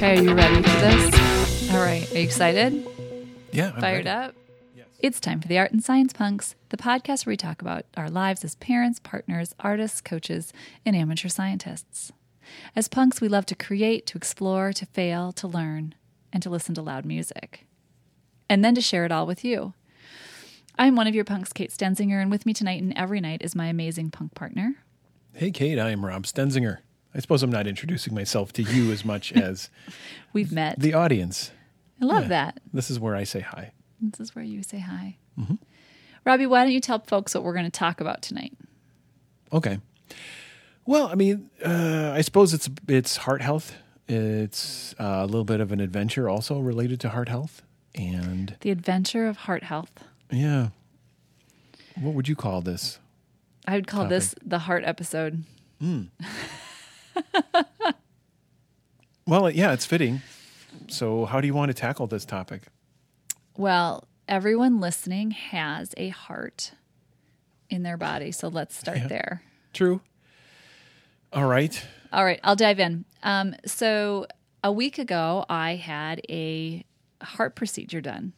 Okay, are you ready for this? All right, are you excited? Yeah, I'm Fired ready. up? It's time for the Art and Science Punks, the podcast where we talk about our lives as parents, partners, artists, coaches, and amateur scientists. As punks, we love to create, to explore, to fail, to learn, and to listen to loud music. And then to share it all with you. I'm one of your punks, Kate Stenzinger, and with me tonight and every night is my amazing punk partner. Hey, Kate, I am Rob Stenzinger. I suppose I'm not introducing myself to you as much as We've met. the audience. I love yeah. that. This is where I say hi. This is where you say hi. Robbie, why don't you tell folks what we're going to talk about tonight? Okay. Well, I mean, uh, I suppose it's it's heart health. It's uh, a little bit of an adventure, also related to heart health, and The adventure of heart health. yeah. What would you call this? I would call this the heart episode. Well, yeah, it's fitting. So, how do you want to tackle this topic? Well, everyone listening has a heart in their body. So let's start Yeah. there. True. All right. All right, I'll dive in. Um, so a week ago, I had a heart procedure done.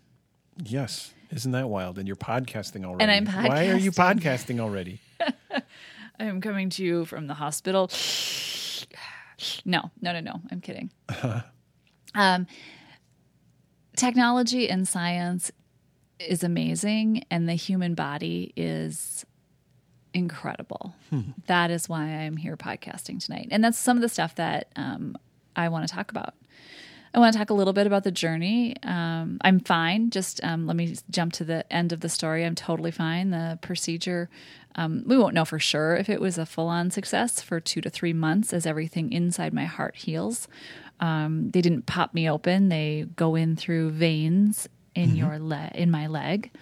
Yes. Isn't that wild? And you're podcasting already. And I'm Why are you podcasting. podcasting already? I am coming to you from the hospital. No, no, no, no. I'm kidding. um, technology and science is amazing, and the human body is incredible. That is why I'm here podcasting tonight. And that's some of the stuff that um, I want to talk about. I want to talk a little bit about the journey. Um, I'm fine. Just um, let me jump to the end of the story. I'm totally fine. The procedure, um, we won't know for sure if it was a full on success for two to three months as everything inside my heart heals. Um, they didn't pop me open. They go in through veins in your leg, in my leg.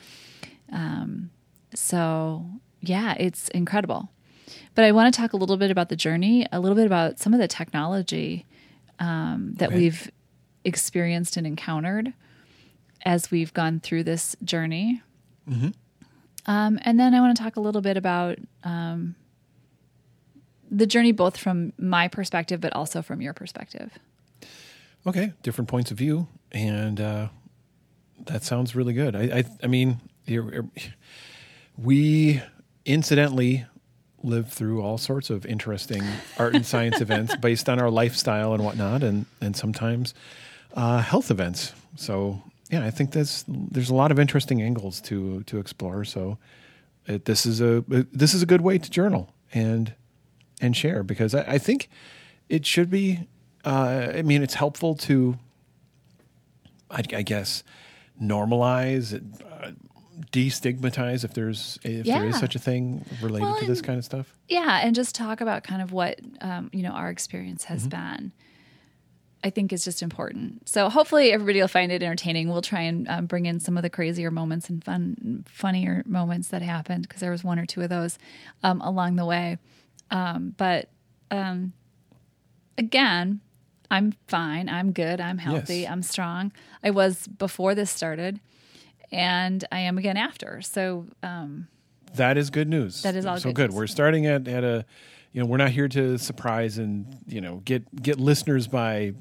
Um, so yeah, it's incredible. But I want to talk a little bit about the journey, a little bit about some of the technology um, that we've experienced and encountered as we've gone through this journey. Um, and then I want to talk a little bit about um, the journey, both from my perspective, but also from your perspective. Okay, different points of view, and uh, that sounds really good. I, I, I mean, you're, you're- we incidentally live through all sorts of interesting art and science events based on our lifestyle and whatnot, and and sometimes uh, health events. So yeah, I think that's there's a lot of interesting angles to to explore. So it, this is a this is a good way to journal and and share because I, I think it should be. Uh, I mean, it's helpful to, I, I guess, normalize, uh, destigmatize if there's if there is such a thing related Well, to this and- kind of stuff. Yeah, and just talk about kind of what um, you know our experience has Mm-hmm. been. I think is just important. So hopefully everybody will find it entertaining. We'll try and um, bring in some of the crazier moments and fun, funnier moments that happened because there was one or two of those um, along the way. Um, but um, again, I'm fine. I'm good. I'm healthy. Yes. I'm strong. I was before this started, and I am again after. So um, That is good news. That is all so good good. We're starting at at a, you know, we're not here to surprise and you know get get listeners by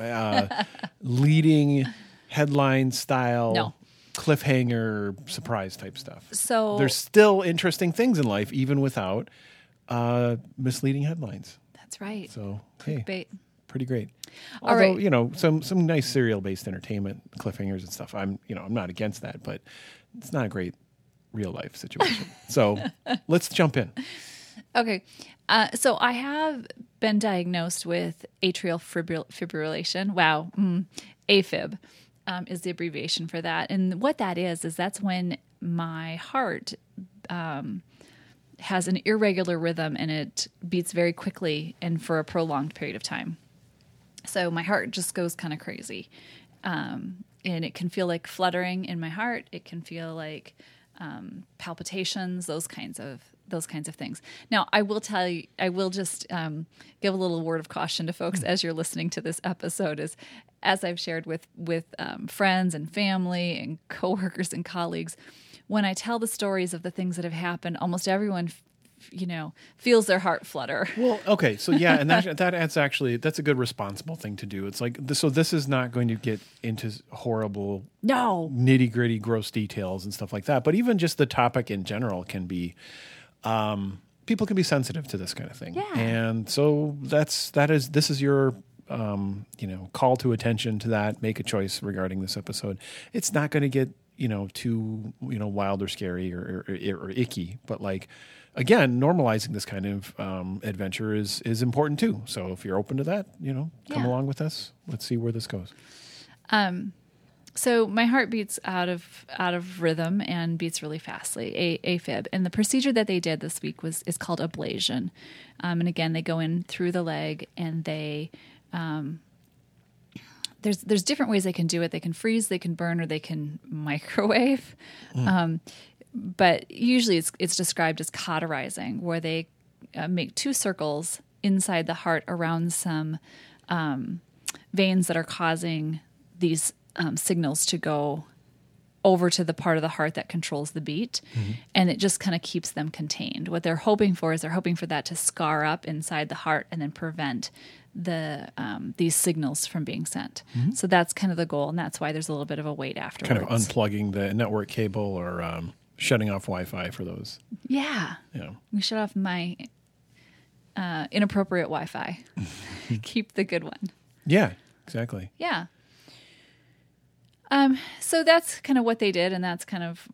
uh, leading headline style No. cliffhanger surprise type stuff. so There's still interesting things in life even without uh, misleading headlines. that's right. So hey, pretty great. All Although right. you know some some nice serial based entertainment cliffhangers and stuff. I'm you know I'm not against that, but it's not a great real life situation. so let's jump in. Okay. Uh, so I have been diagnosed with atrial fibril- fibrillation. Wow. Mm. AFib um, is the abbreviation for that. And what that is, is that's when my heart um, has an irregular rhythm and it beats very quickly and for a prolonged period of time. So my heart just goes kind of crazy. Um, and it can feel like fluttering in my heart. It can feel like um, palpitations, those kinds of those kinds of things. Now, I will tell you, I will just um, give a little word of caution to folks as you're listening to this episode. Is as I've shared with with um, friends and family and coworkers and colleagues, when I tell the stories of the things that have happened, almost everyone f- you know feels their heart flutter. Well, okay, so yeah, and that that adds actually that's a good responsible thing to do. It's like so this is not going to get into horrible No, nitty gritty, gross details and stuff like that. But even just the topic in general can be, um, people can be sensitive to this kind of thing. Yeah. And so that's that is this is your um, you know call to attention to that. Make a choice regarding this episode. It's not going to get you know too you know wild or scary or, or, or icky, but like. Again, normalizing this kind of um, adventure is is important too. So if you're open to that, you know, come Yeah. along with us. Let's see where this goes. So my heart beats out of out of rhythm and beats really fastly, a AFib. And the procedure that they did this week was is called ablation. Um, and again, they go in through the leg and they um, there's there's different ways they can do it. They can freeze, they can burn, or they can microwave. Um, but usually it's it's described as cauterizing, where they uh, make two circles inside the heart around some um, veins that are causing these um, signals to go over to the part of the heart that controls the beat. And it just kind of keeps them contained. What they're hoping for is they're hoping for that to scar up inside the heart and then prevent the um, these signals from being sent. So that's kind of the goal and that's why there's a little bit of a wait afterwards. Kind of unplugging the network cable or um, shutting off Wi-Fi for those. yeah. Yeah. We shut off my uh, inappropriate wi-fi. Keep the good one. Yeah, exactly. Yeah. Um, so that's kind of what they did, and that's kind of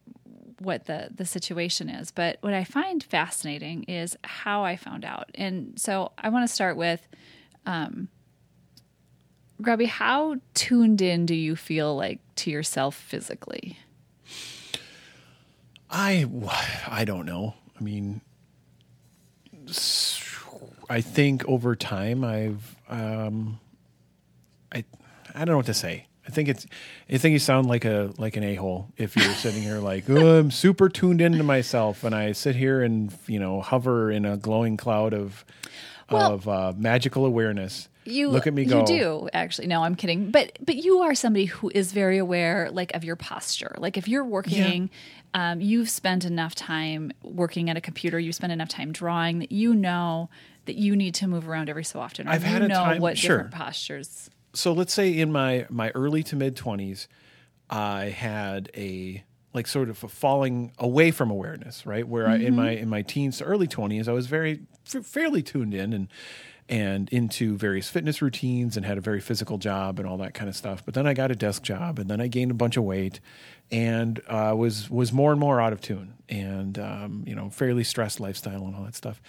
what the the situation is. But what I find fascinating is how I found out, and so I want to start with, um, Robbie, how tuned in do you feel like to yourself physically? I I don't know. I mean, I think over time I've um, I I don't know what to say. I think it's I think you sound like a like an a hole if you're sitting here like oh, I'm super tuned into myself and I sit here and you know hover in a glowing cloud of Well- of uh, magical awareness. You look at me go. You do actually. No, I'm kidding. But but you are somebody who is very aware, like of your posture. Like if you're working, um, you've spent enough time working at a computer. You spend enough time drawing that you know that you need to move around every so often. I've you had a know time- what sure. different postures. So let's say in my my early to mid 20s i had a like sort of a falling away from awareness right? Where I, in my in my teens to early 20s i was very f- fairly tuned in and and into various fitness routines and had a very physical job and all that kind of stuff. But then i got a desk job and then i gained a bunch of weight and uh, was was more and more out of tune and um, you know fairly stressed lifestyle and all that stuff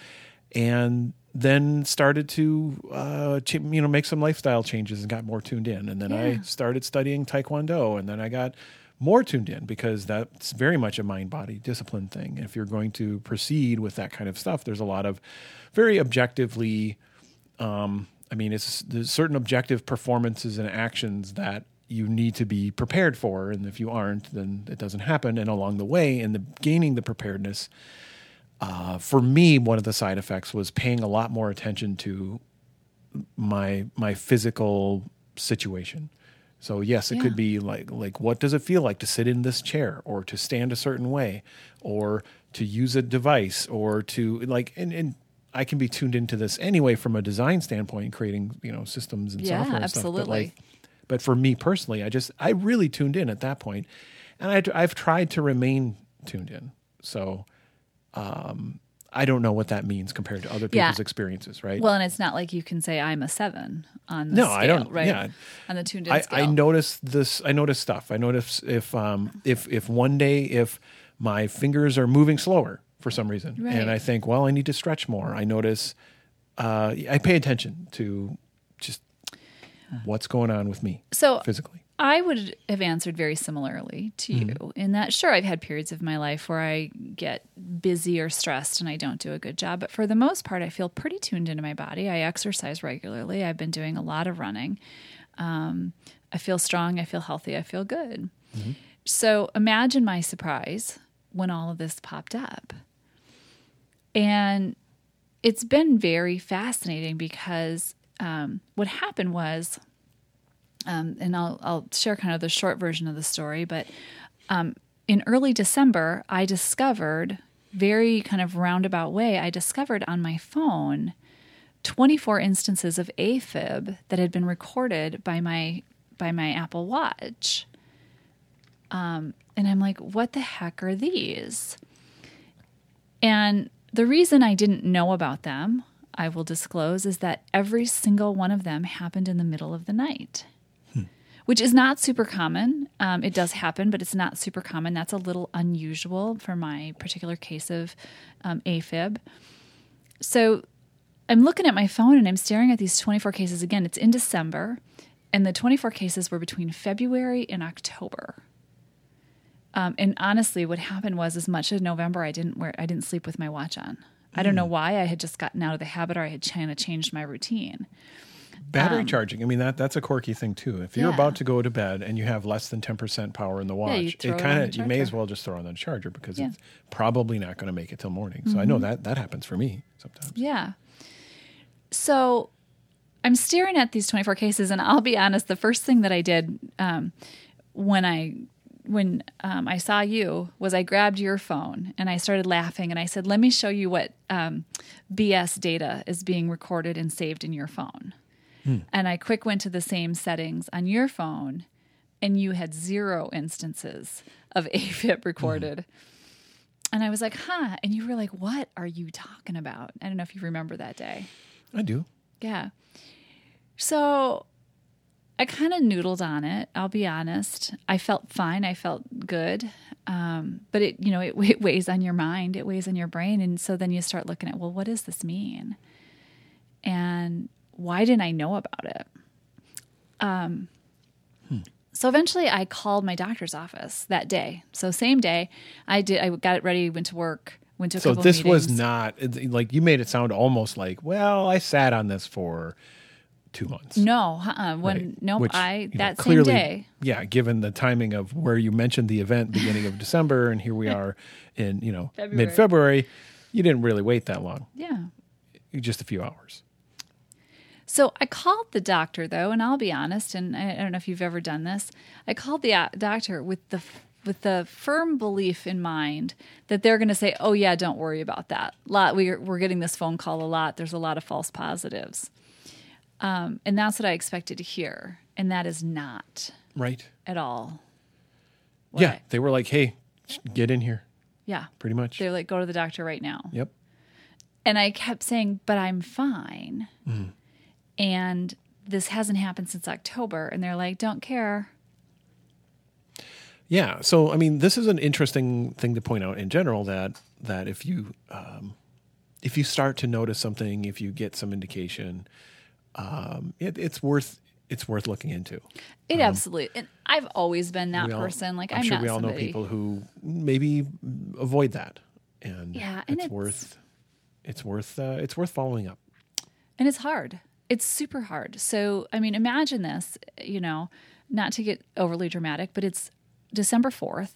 and then started to uh, ch- you know make some lifestyle changes and got more tuned in. And then i started studying taekwondo and then i got more tuned in because that's very much a mind body discipline thing. If you're going to proceed with that kind of stuff there's a lot of very objectively um, i mean it's there's certain objective performances and actions that you need to be prepared for. And if you aren't then it doesn't happen. And along the way in the gaining the preparedness uh, for me, one of the side effects was paying a lot more attention to my my physical situation. So yes, it Yeah. could be like like what does it feel like to sit in this chair or to stand a certain way or to use a device or to like and, and I can be tuned into this anyway from a design standpoint, creating you know systems and Yeah, software and stuff. But absolutely. like, but for me personally, I just I really tuned in at that point, and I, I've tried to remain tuned in. So um, I don't know what that means compared to other Yeah. people's experiences, right? Well, and it's not like you can say I'm a seven on the No, scale, I don't- Right? yeah. On the tuned in I, scale. I notice this. I notice stuff. I notice if um, if if one day if my fingers are moving slower for some reason, Right. and I think, well, I need to stretch more. I notice. Uh, I pay attention to what's going on with me So physically. I would have answered very similarly to you in that, sure, I've had periods of my life where I get busy or stressed and I don't do a good job. But for the most part, I feel pretty tuned into my body. I exercise regularly. I've been doing a lot of running. Um, I feel strong. I feel healthy. I feel good. So imagine my surprise when all of this popped up. And it's been very fascinating because um, what happened was um, and I'll, I'll share kind of the short version of the story, but um, in early December, I discovered very kind of roundabout way, I discovered on my phone 24 instances of AFib that had been recorded by my by my Apple Watch. Um, and I'm like, what the heck are these? And the reason I didn't know about them, I will disclose, is that every single one of them happened in the middle of the night, which is not super common. Um, it does happen, but it's not super common. That's a little unusual for my particular case of um, AFib. So I'm looking at my phone and I'm staring at these 24 cases again. It's in December, and the 24 cases were between February and October. Um, and honestly, what happened was, as much as November, I didn't wear, I didn't sleep with my watch on. I don't know why. I had just gotten out of the habit, or I had kind of changed my routine. Battery charging. I mean that that's a quirky thing too. If you're Um, Yeah. about to go to bed and you have less than ten percent power in the watch, you it kind of you may as well just throw on the charger because Yeah. Mm-hmm. it's probably not going to make it till morning. So I know that that happens for me sometimes. Yeah. So I'm staring at these 24 cases, and I'll be honest, the first thing that I did um, when I when um, I saw you was I grabbed your phone and I started laughing and I said, "Let me show you what um, BS data is being recorded and saved in your phone." And I quick went to the same settings on your phone, and you had zero instances of AFib recorded. And I was like, huh. And you were like, what are you talking about? I don't know if you remember that day. I do. Yeah. So I kind of noodled on it. I'll be honest. I felt fine. I felt good. Um, but it, you know, it, it weighs on your mind. It weighs on your brain. And so then you start looking at, well, what does this mean? And why didn't I know about it? Um, so eventually I called my doctor's office that day. So same day I did, I got it ready, went to work, went to a So this was not like you made it sound almost like well I sat on this for two months. No, uh-uh. when right? nope, Which, I you know, that clearly, same day. Yeah, given the timing of where you mentioned the event, beginning of December, and here we are in you know February. mid February, you didn't really wait that long, Yeah. just a few hours. So I called the doctor though, and I'll be honest, and I, I don't know if you've ever done this. I called the uh, doctor with the with the firm belief in mind that they're going to say, "Oh yeah, don't worry about that." Lot we're we're getting this phone call a lot. There's a lot of false positives, um, and that's what I expected to hear, and that is not Right. at all. yeah, I- they were like, "Hey, get in here." yeah. Pretty much. They're like, "Go to the doctor right now." Yep. And I kept saying, but I'm fine. And this hasn't happened since October. And they're like, don't care. Yeah. So, I mean, this is an interesting thing to point out in general that that if you um, if you start to notice something, if you get some indication, um, it, it's worth it's worth looking into. It absolutely. And I've always been that Um, all- person. Like, I'm, I'm, sure we all somebody. know people who maybe avoid that, and Yeah, and it's, it's- worth it's worth uh, it's worth following up. And it's hard. It's super hard. So, I mean, imagine this, you know, not to get overly dramatic, but it's December 4th,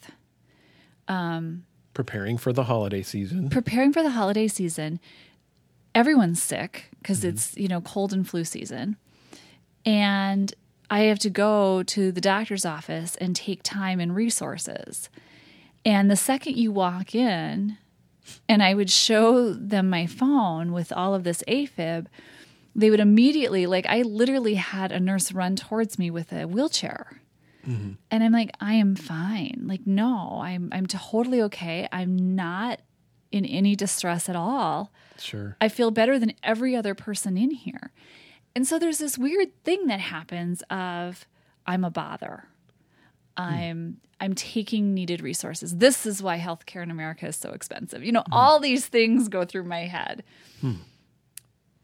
Um, Preparing for the holiday season. preparing for the holiday season. Everyone's sick because Mm-hmm. it's, you know, cold and flu season. And I have to go to the doctor's office and take time and resources. And the second you walk in, and I would show them my phone with all of this AFib, they would immediately, like, I literally had a nurse run towards me with a wheelchair. And I'm like, I am fine. Like, no, I'm I'm totally okay. I'm not in any distress at all. Sure. I feel better than every other person in here. And so there's this weird thing that happens of I'm a bother. Hmm. I'm I'm taking needed resources. This is why healthcare in America is so expensive. You know, hmm. all these things go through my head. Hmm.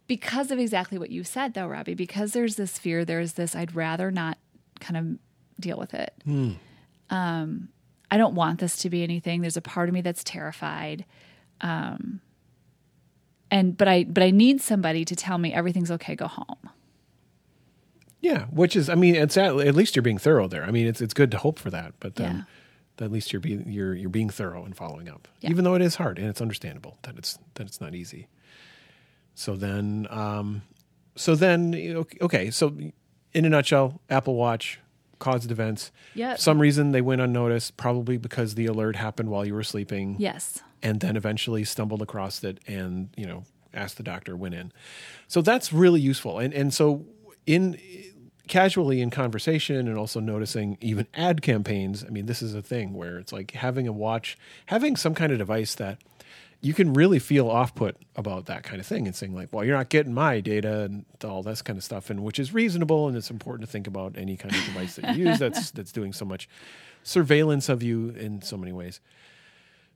Because of exactly what you said though, Robbie, because there's this fear, there's this I'd rather not kind of deal with it. Um I don't want this to be anything. There's a part of me that's terrified and but I but I need somebody to tell me everything's okay. Go home. Yeah, which is, I mean, it's at, at least you're being thorough there. I mean, it's it's good to hope for that, but then at least you're being you're you're being thorough and following up, Yeah. even though it is hard and it's understandable that it's that it's not easy. So then, um, so then, okay, so in a nutshell, Apple Watch caused events. Yep. Some reason they went unnoticed, probably because the alert happened while you were sleeping. Yes. And then eventually stumbled across it and, you know, asked the doctor, went in. So that's really useful. And and so in casually in conversation and also noticing even ad campaigns, I mean, this is a thing where it's like having a watch, having some kind of device that you can really feel off put about that kind of thing and saying like, well, you're not getting my data and all this kind of stuff, and which is reasonable and it's important to think about any kind of device that you use that's that's doing so much surveillance of you in so many ways.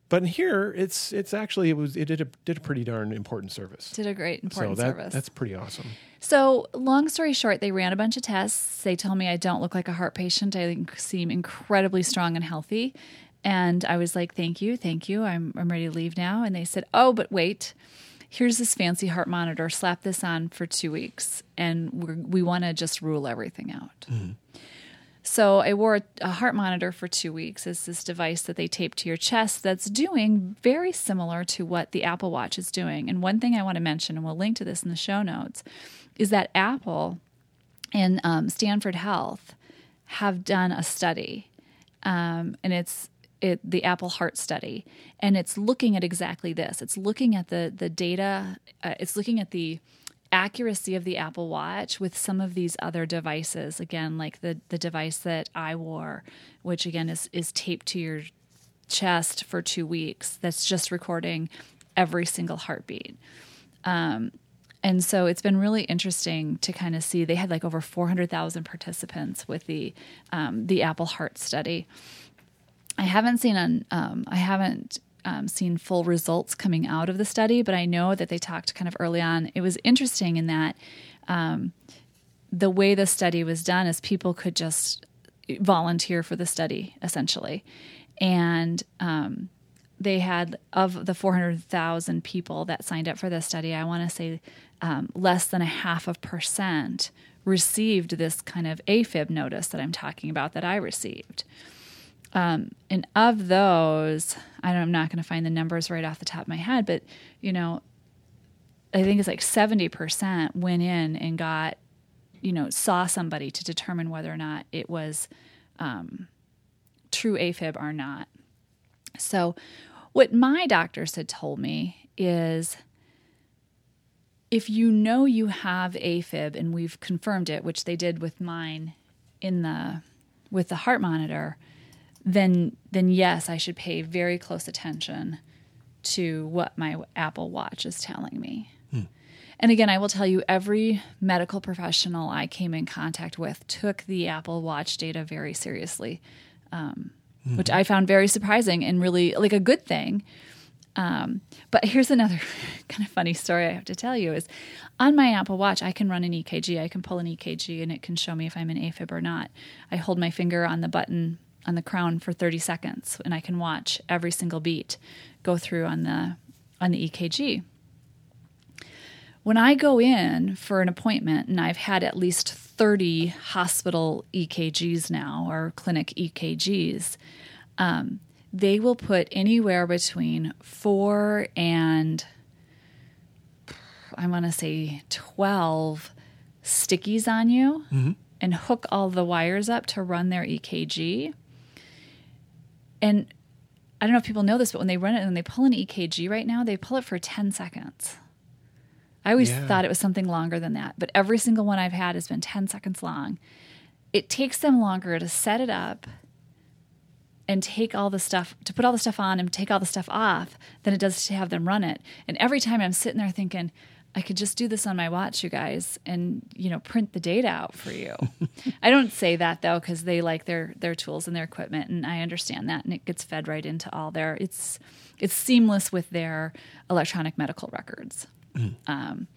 But here, it's it's actually it was it did a did a pretty darn important service. Did a great important so that, service. That's pretty awesome. So, long story short, they ran a bunch of tests. They told me I don't look like a heart patient. I seem incredibly strong and healthy. And I was like, thank you, thank you. I'm, I'm ready to leave now. And they said, oh, but wait, here's this fancy heart monitor. Slap this on for two weeks. And we're, we want to just rule everything out. Mm-hmm. So I wore a heart monitor for two weeks. It's this device that they tape to your chest that's doing very similar to what the Apple Watch is doing. And one thing I want to mention, and we'll link to this in the show notes, is that Apple and um, Stanford Health have done a study, um, and it's it, the Apple Heart Study, and it's looking at exactly this. It's looking at the the data. Uh, it's looking at the accuracy of the Apple Watch with some of these other devices. Again, like the the device that I wore, which again is is taped to your chest for two weeks. That's just recording every single heartbeat. Um, and so it's been really interesting to kind of see. They had like over 400,000 participants with the um, the Apple Heart Study. I haven't seen an um, I haven't um, seen full results coming out of the study, but I know that they talked kind of early on. It was interesting in that um, the way the study was done is people could just volunteer for the study essentially, and um, they had of the 400,000 people that signed up for this study, I want to say um, less than a half of percent received this kind of AFib notice that I'm talking about that I received. Um, and of those, I am not going to find the numbers right off the top of my head, but you know, I think it's like 70% went in and got, you know, saw somebody to determine whether or not it was um, true AFib or not. So, what my doctors had told me is if you know you have AFib and we've confirmed it, which they did with mine in the with the heart monitor, then then yes, I should pay very close attention to what my Apple Watch is telling me. Hmm. And again, I will tell you every medical professional I came in contact with took the Apple Watch data very seriously, um, mm-hmm. which I found very surprising and really like a good thing um, but here's another kind of funny story I have to tell you is on my Apple Watch, I can run an EKG. I can pull an EKG and it can show me if I'm in AFib or not. I hold my finger on the button on the crown for 30 seconds and I can watch every single beat go through on the on the EKG. When I go in for an appointment and I've had at least 30 hospital EKGs now or clinic EKGs, um, they will put anywhere between four and I want to say 12 stickies on you mm-hmm. and hook all the wires up to run their EKG. And I don't know if people know this, but when they run it and they pull an EKG right now, they pull it for 10 seconds. I always yeah. thought it was something longer than that, but every single one I've had has been 10 seconds long. It takes them longer to set it up and take all the stuff to put all the stuff on and take all the stuff off than it does to have them run it. And every time I'm sitting there thinking, I could just do this on my watch, you guys, and you know, print the data out for you. I don't say that though because they like their their tools and their equipment, and I understand that, and it gets fed right into all their. It's it's seamless with their electronic medical records. Mm. Um,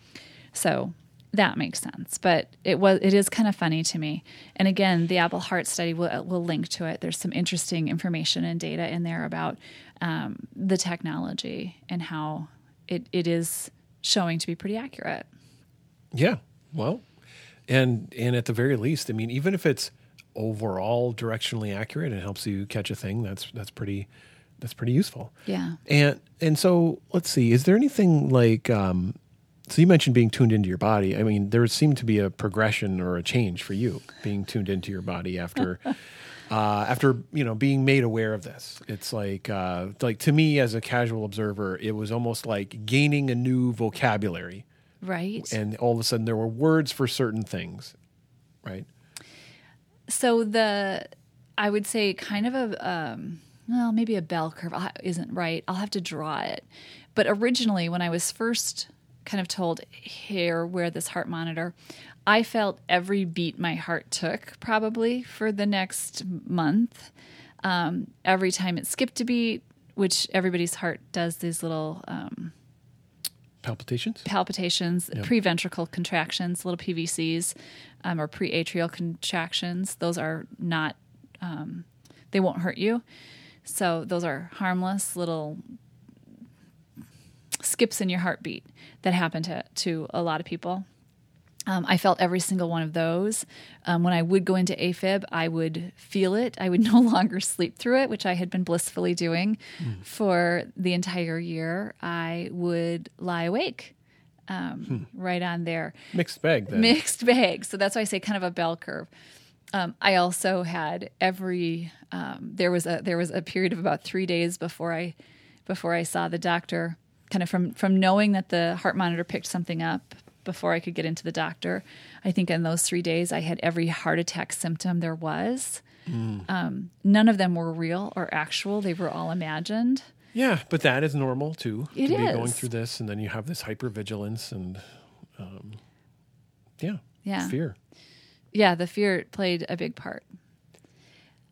so that makes sense. But it was it is kind of funny to me. And again, the Apple Heart Study will will link to it. There's some interesting information and data in there about um, the technology and how it, it is showing to be pretty accurate. Yeah. Well, and and at the very least, I mean, even if it's overall directionally accurate and helps you catch a thing, that's that's pretty that's pretty useful. Yeah. And and so let's see, is there anything like um, So you mentioned being tuned into your body. I mean, there seemed to be a progression or a change for you being tuned into your body after uh, after you know being made aware of this. It's like uh, like to me as a casual observer, it was almost like gaining a new vocabulary, Right. and all of a sudden there were words for certain things, right? so the I would say kind of a um, well maybe a bell curve isn't right. I'll have to draw it. But originally, when I was first kind of told here wear this heart monitor, I felt every beat my heart took probably for the next month. Um, every time it skipped a beat, which everybody's heart does these little um, Palpitations. palpitations, pre-ventricle contractions, little PVCs, um, or pre-atrial contractions. Those are not, um, they won't hurt you. So those are harmless little skips in your heartbeat that happen to to a lot of people. Um, I felt every single one of those. Um, when I would go into AFib, I would feel it. I would no longer sleep through it, which I had been blissfully doing for the entire year. I would lie awake um, right on there. Mixed bag then. Mixed bag. So that's why I say kind of a bell curve. Um, I also had every um, there was a there was a period of about three days before I before I saw the doctor. Kind of from from knowing that the heart monitor picked something up before I could get into the doctor. I think in those three days I had every heart attack symptom there was. Um, none of them were real or actual; they were all imagined. Yeah, but that is normal too. It to be going through this, and then you have this hypervigilance and, um, yeah, Yeah. fear. yeah, the fear played a big part.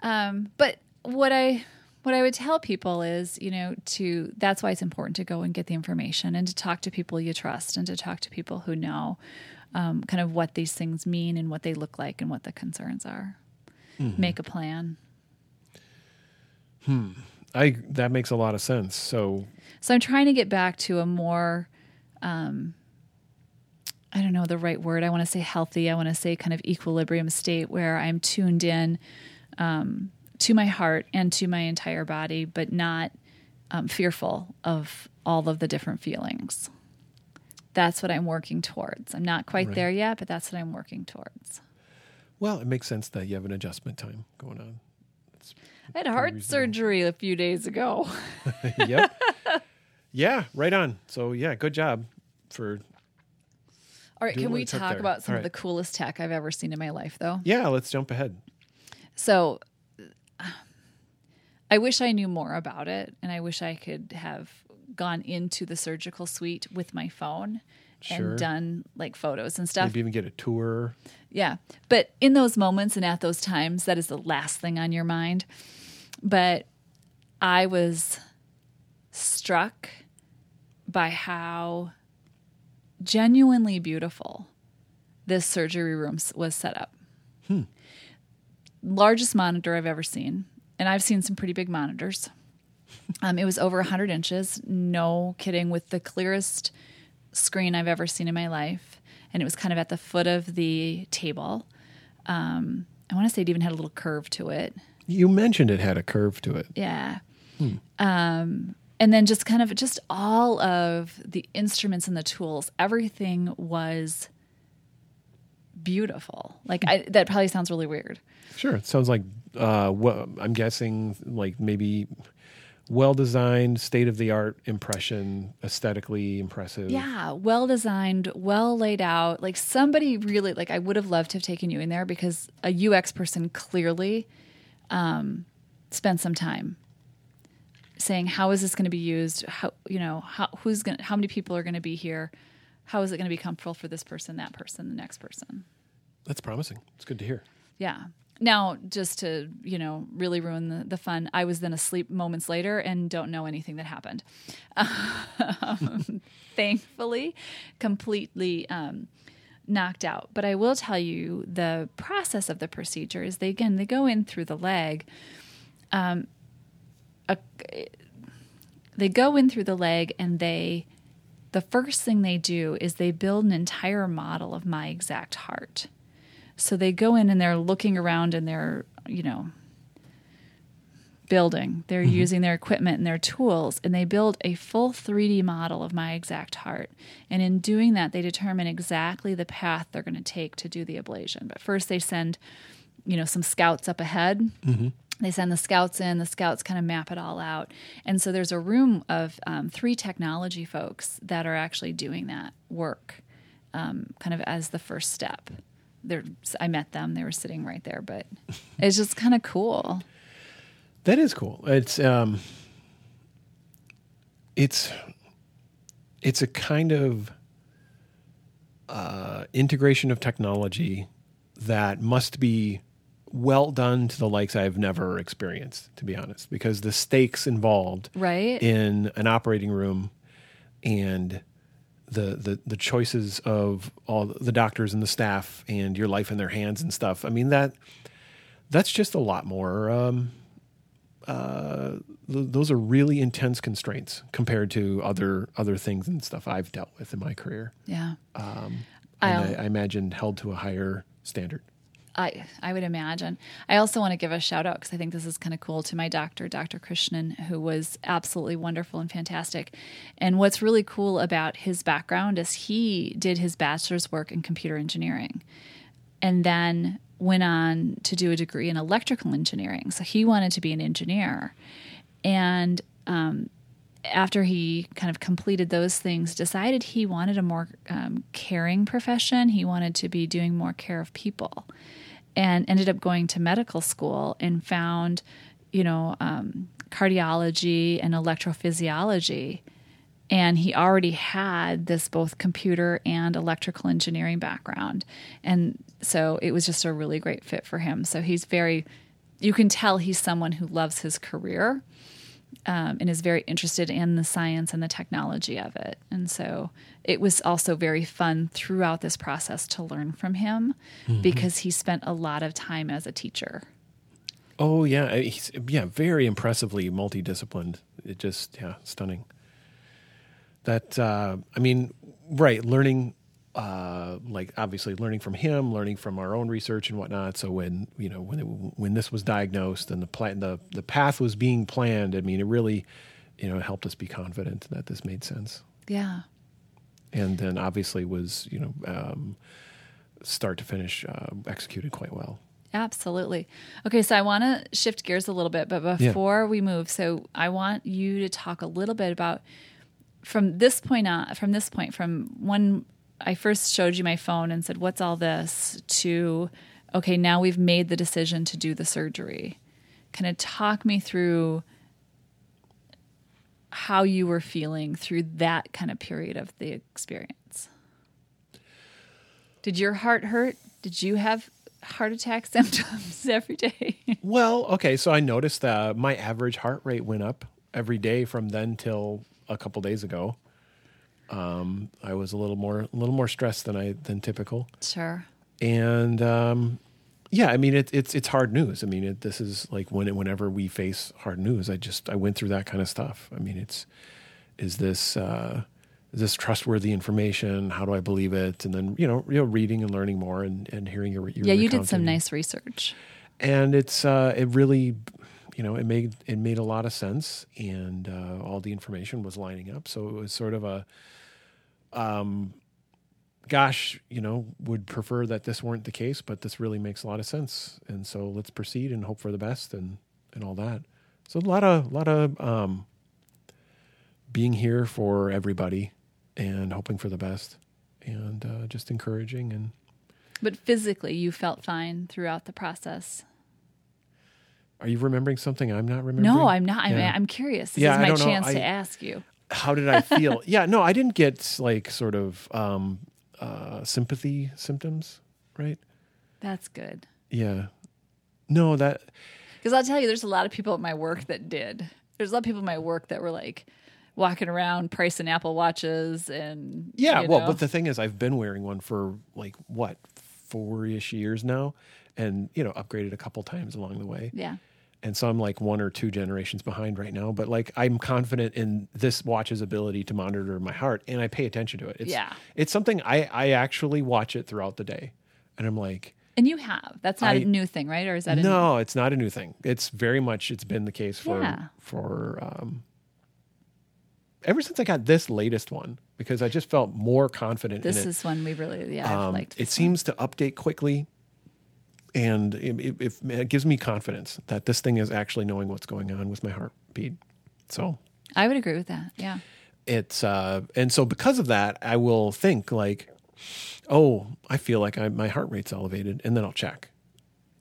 Um, but what I what I would tell people is, you know, to that's why it's important to go and get the information and to talk to people you trust and to talk to people who know um, kind of what these things mean and what they look like and what the concerns are. Make a plan. Hmm. I that makes a lot of sense. So So I'm trying to get back to a more, um, I don't know the right word. I want to say healthy. I want to say kind of equilibrium state where I'm tuned in um, to my heart and to my entire body, but not um, fearful of all of the different feelings. That's what I'm working towards. I'm not quite Right. there yet, but that's what I'm working towards. well, it makes sense that you have an adjustment time going on. I had heart reasonable. surgery a few days ago. yep. Yeah, right on. So yeah, good job for All right, Do can we talk there. about some All of the coolest tech I've ever seen in my life, though? yeah. Let's jump ahead. So I wish I knew more about it and I wish I could have gone into the surgical suite with my phone Sure. and done like photos and stuff. Maybe even get a tour. Yeah. But in those moments and at those times, that is the last thing on your mind. But I was struck by how genuinely beautiful this surgery room was set up. Hmm. Largest monitor I've ever seen. And I've seen some pretty big monitors. Um, it was over 100 inches, no kidding, with the clearest screen I've ever seen in my life. And it was kind of at the foot of the table. Um, I want to say it even had a little curve to it. You mentioned it had a curve to it. Yeah. Um, and then just kind of just all of the instruments and the tools, everything was beautiful. Like I, that probably sounds really weird. Sure. It sounds like uh, what I'm guessing, like maybe well designed, state of the art impression, aesthetically impressive. Yeah, well designed, well laid out. Like somebody really like I would have loved to have taken you in there because a UX person clearly um, spent some time saying how is this going to be used? How you know how who's going to how many people are going to be here? How is it going to be comfortable for this person, that person, the next person? That's promising. It's good to hear. Yeah. Now, just to you know, really ruin the, the fun, I was then asleep moments later and don't know anything that happened. Um, thankfully, completely um, knocked out. But I will tell you the process of the procedure is they again they go in through the leg. Um, a, they go in through the leg and they the first thing they do is they build an entire model of my exact heart. So they go in and they're looking around and they're, you know, building. They're mm-hmm. using their equipment and their tools, and they build a full 3D model of my exact heart. And in doing that, they determine exactly the path they're going to take to do the ablation. But first, they send, you know, some scouts up ahead. Mm-hmm. They send the scouts in. The scouts kind of map it all out, and so there's a room of um, three technology folks that are actually doing that work, um, kind of as the first step. They're, I met them. They were sitting right there, but it's just kind of cool. That is cool. It's um it's it's a kind of uh, integration of technology that must be well done to the likes I've never experienced, to be honest, because the stakes involved Right? in an operating room and the, the the choices of all the doctors and the staff and your life in their hands and stuff. I mean that that's just a lot more. Um, uh, th- those are really intense constraints compared to other other things and stuff I've dealt with in my career. yeah. And I, I imagine held to a higher standard. I, I would imagine. I also want to give a shout out because I think this is kind of cool to my doctor, Dr. Krishnan, who was absolutely wonderful and fantastic. And what's really cool about his background is he did his bachelor's work in computer engineering and then went on to do a degree in electrical engineering. So he wanted to be an engineer. And um, after he kind of completed those things, decided he wanted a more um, caring profession. He wanted to be doing more care of people, and ended up going to medical school and found, you know, um, cardiology and electrophysiology. And he already had this both computer and electrical engineering background. And so it was just a really great fit for him. So he's very, you can tell he's someone who loves his career um, and is very interested in the science and the technology of it. And so it was also very fun throughout this process to learn from him because he spent a lot of time as a teacher. Oh yeah, he's yeah very impressively multidisciplined. It just yeah stunning. That uh, I mean, right, learning uh, like obviously learning from him, learning from our own research and whatnot. So when you know when it, when this was diagnosed and the plan the the path was being planned, I mean, it really you know helped us be confident that this made sense. Yeah. And then obviously was you know um, start to finish uh, executed quite well. Absolutely. Okay, so I want to shift gears a little bit, but before we move, so I want you to talk a little bit about from this point on, from this point, from when I first showed you my phone and said, "What's all this?" to okay, now we've made the decision to do the surgery. Kind of talk me through how you were feeling through that kind of period of the experience. Did your heart hurt? Did you have heart attack symptoms every day? Well, okay, so I noticed that my average heart rate went up every day from then till a couple days ago. Um, I was a little more a little more stressed than I than typical, sure. and um, yeah, I mean it, it's it's hard news. I mean it, this is like when whenever we face hard news, I just I went through that kind of stuff. I mean it's is this uh, is this trustworthy information? How do I believe it? And then you know you know reading and learning more and, and hearing your, your Yeah, you did some nice research. and it's uh, it really you know it made it made a lot of sense and uh, all the information was lining up so it was sort of a um gosh you know would prefer that this weren't the case but this really makes a lot of sense and so let's proceed and hope for the best and and all that so a lot of a lot of um being here for everybody and hoping for the best and uh, just encouraging and But physically, you felt fine throughout the process. are you remembering something i'm not remembering No, I'm not. I'm, I'm curious. This Yeah, is my chance I- to ask you. How did I feel? yeah, no, I didn't get like sort of um, uh, sympathy symptoms, right? That's good. Yeah, no, that Because I'll tell you, there's a lot of people at my work that did. There's a lot of people at my work that were like walking around pricing Apple watches and yeah. Well, know. but the thing is, I've been wearing one for like what four ish years now, and you know, upgraded a couple times along the way. yeah, And so I'm like one or two generations behind right now, but like I'm confident in this watch's ability to monitor my heart, and I pay attention to it. It's, Yeah. it's something I I actually watch it throughout the day, and I'm like. And you have. That's not a I- new thing, right? Or is that a No, it's not a new thing. It's very much it's been the case for Yeah. for um, ever since I got this latest one because I just felt more confident This in it. is one we really, yeah, I've Um, liked. it one. seems to update quickly, and it, it, it, gives me confidence that this thing is actually knowing what's going on with my heartbeat. So I would agree with that. Yeah. it's uh, and so because of that, I will think like, oh, I feel like I, my heart rate's elevated, and then I'll check,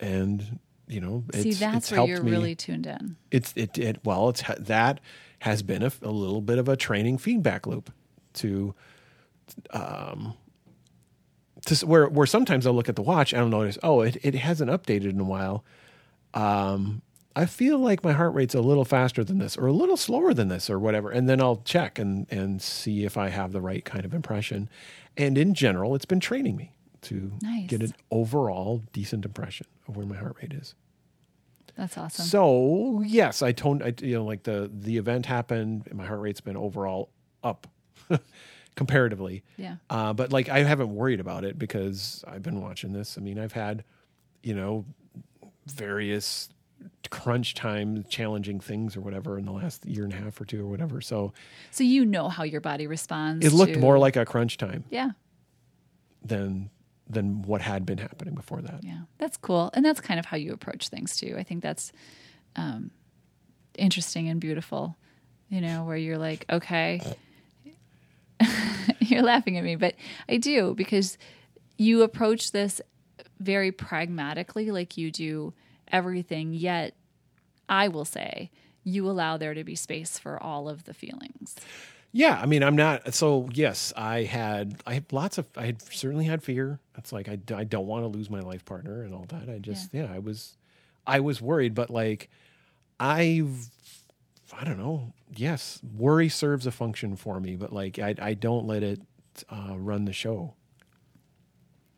and you know, it's, See, that's it's where helped you're me. really tuned in. it's it, it well it's that has been a, a little bit of a training feedback loop to um to where where sometimes I'll look at the watch and I'll notice oh it, it hasn't updated in a while um I feel like my heart rate's a little faster than this or a little slower than this or whatever and then I'll check and and see if I have the right kind of impression and in general it's been training me to Nice. get an overall decent impression of where my heart rate is That's awesome. so yes, I toned. I, you know, like the the event happened, and my heart rate's been overall up comparatively. yeah. Uh, but like I haven't worried about it because I've been watching this. I mean, I've had, you know, various crunch time challenging things or whatever in the last year and a half or two or whatever. So So you know how your body responds. it looked to- more like a crunch time Yeah. than than what had been happening before that. Yeah, that's cool, and that's kind of how you approach things too. I think that's um, interesting and beautiful. You know, where you're like, okay, you're laughing at me, but I do because you approach this very pragmatically, like you do everything. Yet, I will say, you allow there to be space for all of the feelings. Yeah, I mean, I'm not. So yes, I had I had lots of I had certainly had fear. It's like I, I don't want to lose my life partner and all that. I just yeah. I was I was worried, but like I've I don't know. Yes, worry serves a function for me, but like I I don't let it uh, run the show.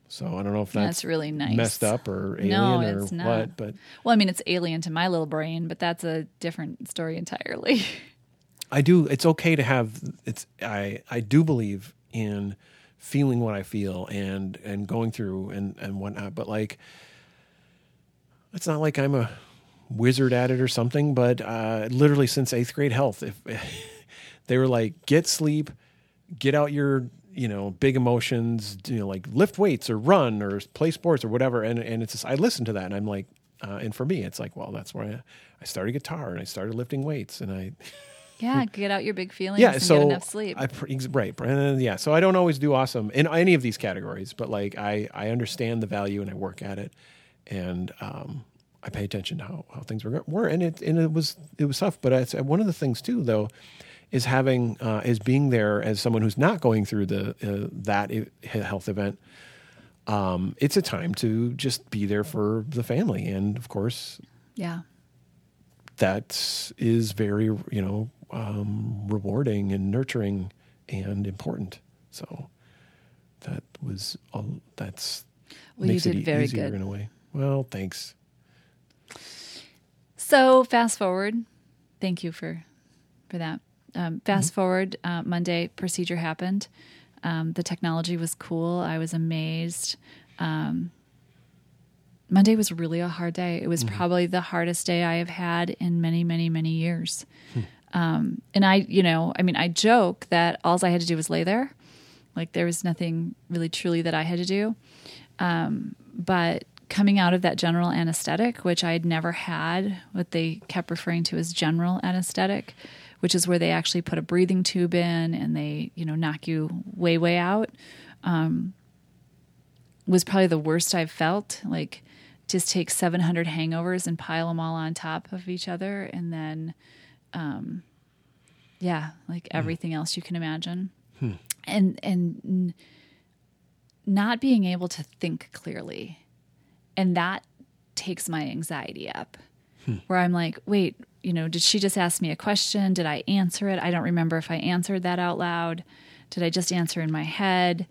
So I don't know if that's, That's really nice. messed up or alien No, or it's not. what, but Well, I mean, it's alien to my little brain, but that's a different story entirely. I do. It's okay to have. It's. I. I do believe in feeling what I feel and and going through and and whatnot. But like, it's not like I'm a wizard at it or something. But uh, literally since eighth grade health, if they were like, get sleep, get out your you know big emotions, you know like lift weights or run or play sports or whatever. And and it's just, I listen to that and I'm like, uh, and for me, it's like, well, that's where I, I started guitar and I started lifting weights and I. yeah, get out your big feelings yeah and so get enough sleep. I, right and yeah so i don't always do awesome in any of these categories but like i i understand the value and i work at it and um i pay attention to how, how things were, were and it and it was it was tough but it's one of the things too though is having uh, is being there as someone who's not going through the uh, that health event um it's a time to just be there for the family and of course yeah. that is very you know um, rewarding and nurturing and important. So that was all. That's Well, you makes it did very easier good. in a way. Well, thanks. So fast forward. Thank you for for that. Um, fast Mm-hmm. forward. Uh, Monday procedure happened. Um, the technology was cool. I was amazed. Um, Monday was really a hard day. It was Mm-hmm. probably the hardest day I have had in many, many, many years. Hmm. Um, and I, you know, I mean, I joke that all I had to do was lay there. Like there was nothing really truly that I had to do. Um, but coming out of that general anesthetic, which I had never had, what they kept referring to as general anesthetic, which is where they actually put a breathing tube in and they, you know, knock you way, way out, um, was probably the worst I've felt. Like, just take 700 hangovers and pile them all on top of each other. And then, um, yeah, like everything else you can imagine. And, and, not being able to think clearly. And that takes my anxiety up. Where I'm like, wait, you know, did she just ask me a question? Did I answer it? I don't remember if I answered that out loud. Did I just answer in my head?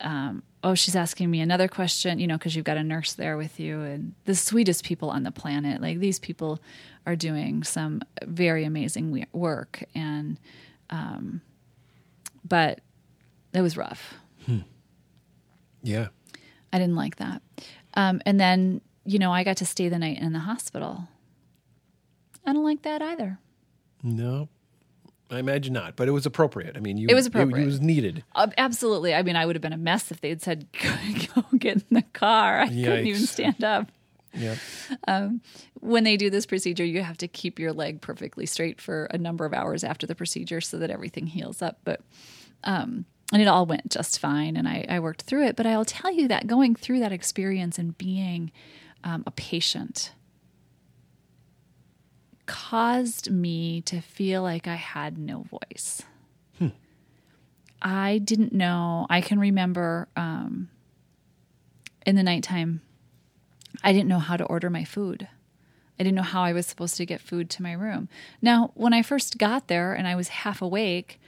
Um, oh, she's asking me another question, you know, because you've got a nurse there with you and the sweetest people on the planet. Like these people are doing some very amazing work. And, um, but it was rough. Yeah. I didn't like that. Um, and then, you know, I got to stay the night in the hospital. I don't like that either. No, I imagine not. But it was appropriate. I mean, you, It was appropriate. It, was needed. Uh, absolutely. I mean, I would have been a mess if they had said, go get in the car. I couldn't even stand up. Yeah. When they do this procedure, you have to keep your leg perfectly straight for a number of hours after the procedure so that everything heals up. But, um, and it all went just fine and I, I worked through it. But I'll tell you that going through that experience and being um, a patient caused me to feel like I had no voice. I didn't know. I can remember um, in the nighttime, I didn't know how to order my food. I didn't know how I was supposed to get food to my room. Now, when I first got there and I was half awake,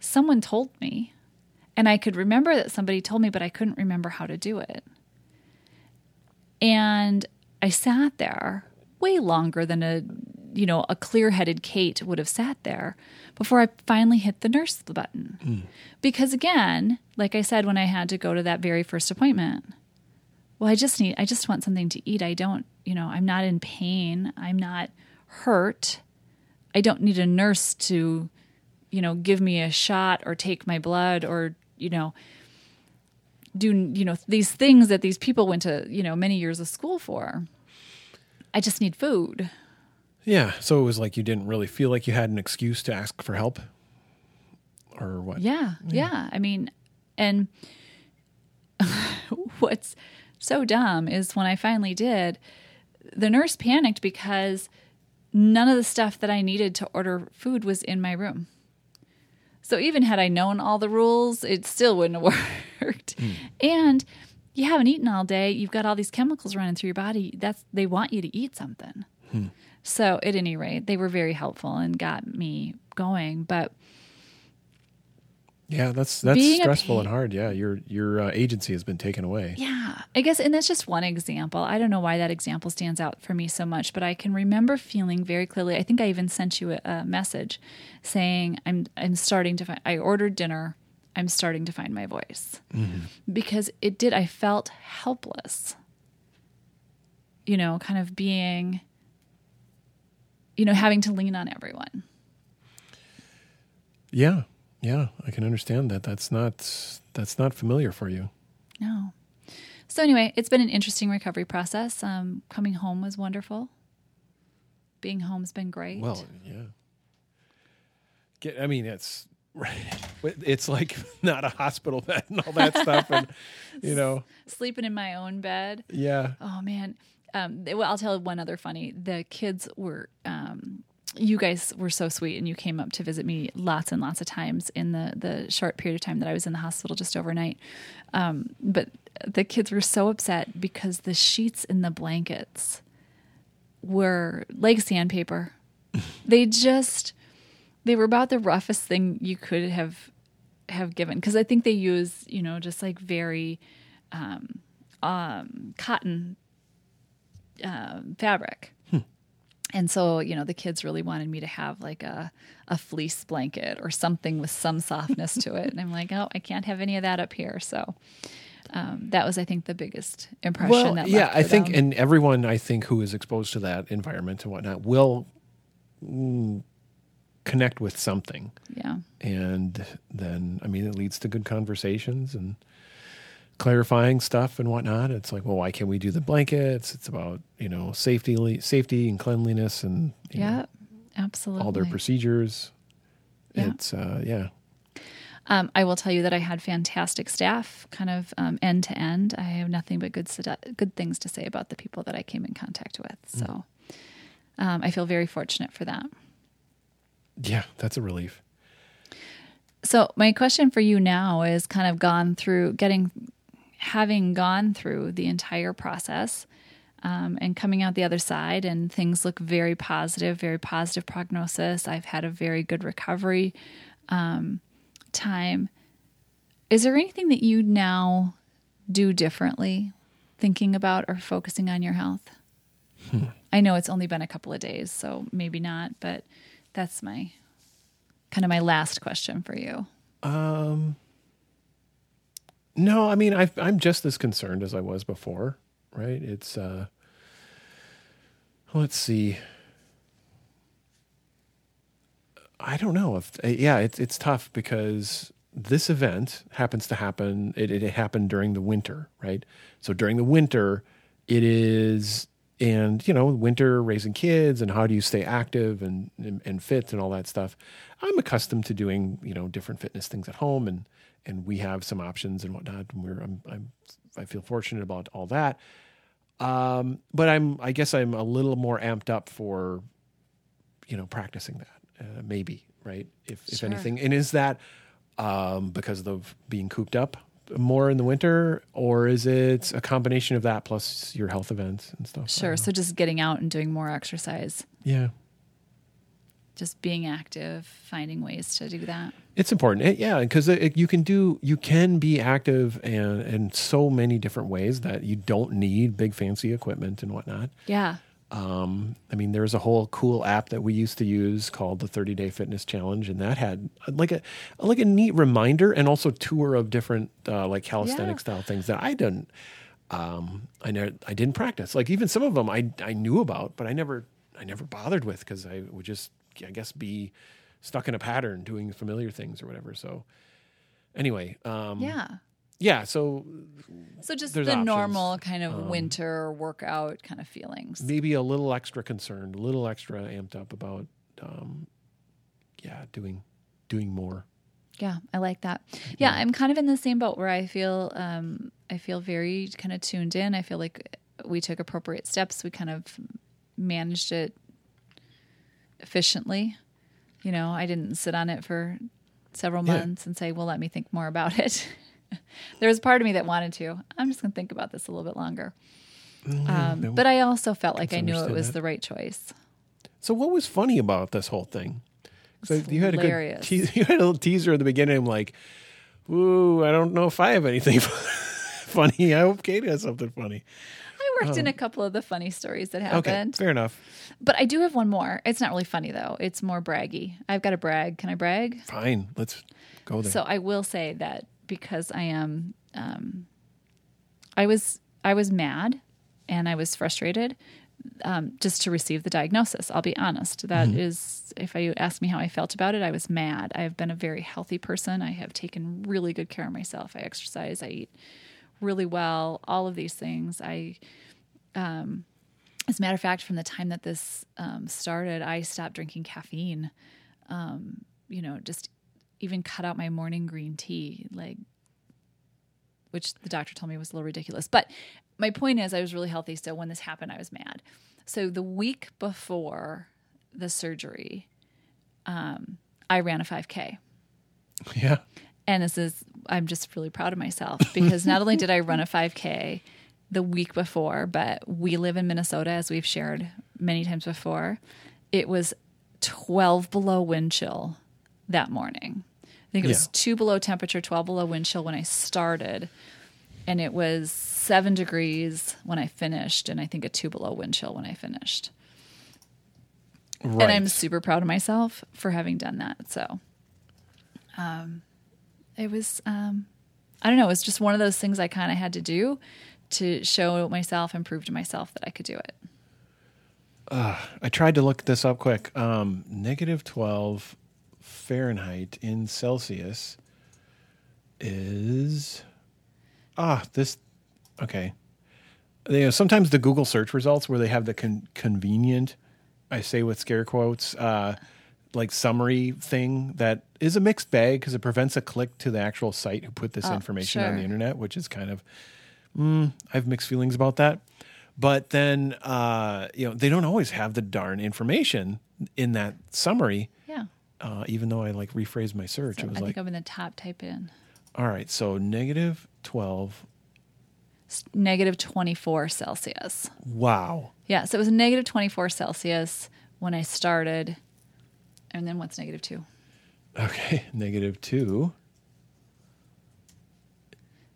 someone told me. And I could remember that somebody told me, but I couldn't remember how to do it. And I sat there way longer than a you know a clear-headed Kate would have sat there before I finally hit the nurse button. Hmm. Because again, like I said when I had to go to that very first appointment, well I just need I just want something to eat. I don't, you know, I'm not in pain. I'm not hurt. I don't need a nurse to you know give me a shot or take my blood or you know do you know these things that these people went to you know many years of school for. I just need food. Yeah. So it was like you didn't really feel like you had an excuse to ask for help, or what? yeah. Yeah. I mean and what's so dumb is when i finally did the nurse panicked because none of the stuff that i needed to order food was in my room so even had i known all the rules it still wouldn't have worked. Hmm. And you haven't eaten all day you've got all these chemicals running through your body that's they want you to eat something. Hmm. So at any rate they were very helpful and got me going. But Yeah. That's that's Being stressful and hard. Yeah. Your your uh, agency has been taken away. Yeah, I guess, and that's just one example. I don't know why that example stands out for me so much, but I can remember feeling very clearly. I think I even sent you a, a message saying, "I'm I'm starting to find. I ordered dinner. I'm starting to find my voice because it did. I felt helpless. You know, kind of being, you know, having to lean on everyone. Yeah. Yeah. I can understand that. That's not that's not familiar for you. No. So anyway, it's been an interesting recovery process. Um, coming home was wonderful. Being home's been great. Well, yeah. Get, I mean, it's it's like not a hospital bed and all that stuff, and you know, sleeping in my own bed. yeah, Oh man. Um, they- well, I'll tell one other funny. The kids were, um, you guys were so sweet, and you came up to visit me lots and lots of times in the the short period of time that I was in the hospital, just overnight. Um, but the kids were so upset because the sheets and the blankets were like sandpaper. they just they were about the roughest thing you could have have given because I think they use you know just like very um, um, cotton um, fabric. And so, you know, the kids really wanted me to have like a, a fleece blanket or something with some softness to it. And I'm like, oh, I can't have any of that up here. So um, that was, I think, the biggest impression well, that yeah. I think, them. and everyone I think who is exposed to that environment and whatnot will mm, connect with something, yeah. and then I mean, it leads to good conversations and clarifying stuff and whatnot. It's like, well, why can't we do the blankets? It's about you know safety, safety and cleanliness, and know, Yeah. Absolutely. all their procedures. Yeah. It's uh, yeah. Um, I will tell you that I had fantastic staff, kind of um, end to end. I have nothing but good good things to say about the people that I came in contact with. So um, I feel very fortunate for that. Yeah, that's a relief. So my question for you now is kind of gone through getting, having gone through the entire process. Um, and coming out the other side, and things look very positive, very positive prognosis. I've had a very good recovery um, time. Is there anything that you now do differently, thinking about or focusing on your health? I know it's only been a couple of days, so maybe not, but that's my kind of my last question for you. No, I mean i I'm just as concerned as I was before. Right? It's uh, let's see. I don't know if uh, yeah, it's it's tough because this event happens to happen. It, it happened during the winter, right? So during the winter, it is and you know winter raising kids and how do you stay active and, and, and fit and all that stuff i'm accustomed to doing you know different fitness things at home and and we have some options and whatnot and we're i'm, I'm i feel fortunate about all that. Um, but i'm i guess i'm a little more amped up for you know practicing that uh, maybe right? If if Sure. anything. And is that um, because of being cooped up more in the winter or is it a combination of that plus your health events and stuff? Sure. So just getting out and doing more exercise, yeah. Just being active, finding ways to do that. It's important, It- yeah, because you can do, you can be active and in so many different ways that you don't need big fancy equipment and whatnot. Yeah. Um, I mean, there's a whole cool app that we used to use called the 30 Day Fitness Challenge, and that had uh, like a like a neat reminder and also tour of different uh, like calisthenic Yeah. style things that I didn't, um, I never, I didn't practice. Like even some of them I I knew about, but I never I never bothered with because I would just I guess be stuck in a pattern doing familiar things or whatever. So anyway, um, Yeah. yeah. So So just the options. normal kind of Um, winter workout kind of feelings. maybe a little extra concerned, a little extra amped up about, um, yeah, doing doing more. Yeah, I like that. Yeah, I'm kind of in the same boat where I feel um, I feel very kind of tuned in. I feel like we took appropriate steps. We kind of managed it efficiently. You know, I didn't sit on it for several Yeah. months and say, "Well, let me think more about it." there was part of me that wanted to. I'm just going to think about this a little bit longer. Um, no, but I also felt like I knew it was that. the right choice. So what was funny about this whole thing? So It's you had a good te- you had a little teaser at the beginning. I'm like, ooh, I don't know if I have anything funny. I hope Kate has something funny. Worked in a couple of the funny stories that Oh. Okay, happened. fair enough. But I do have one more. It's not really funny though. It's more braggy. I've got to brag. Can I brag? Fine, let's go there. So I will say that because I am, um, I was I was mad and I was frustrated um, just to receive the diagnosis. I'll be honest. That is, if I ask me how I felt about it, I was mad. I have been a very healthy person. I have taken really good care of myself. I exercise. I eat really well. All of these things. I um, as a matter of fact, from the time that this um, started, I stopped drinking caffeine. Um, you know, just even cut out my morning green tea, like, which the doctor told me was a little ridiculous. But my point is, I was really healthy. So when this happened, I was mad. So the week before the surgery, um, I ran a 5K. yeah, And this is, I'm just really proud of myself because not only did I run a 5K the week before, but we live in Minnesota, as we've shared many times before. It was 12 below wind chill that morning. I think it was Yeah. two below temperature, 12 below wind chill when I started. And it was seven degrees when I finished, and I think a two below wind chill when I finished. right. And I'm super proud of myself for having done that. So, um, it was, um, I don't know, it was just one of those things I kind of had to do to show myself and prove to myself that I could do it. I tried to look this up quick. Um, negative 12 Fahrenheit in Celsius is ah this okay. You know, sometimes the Google search results where they have the con- convenient, I say with scare quotes, uh, like summary thing that is a mixed bag because it prevents a click to the actual site who put this Oh, information on the internet, which is kind of mm, I have mixed feelings about that. But then, uh, you know, they don't always have the darn information in that summary. Yeah. Uh, even though I like rephrased my search, So it was I like, think I'm in the top type in all right, so negative twelve. negative 24 Celsius. Wow. Yeah. So it was negative 24 Celsius when I started. And then what's negative two? Okay, negative two.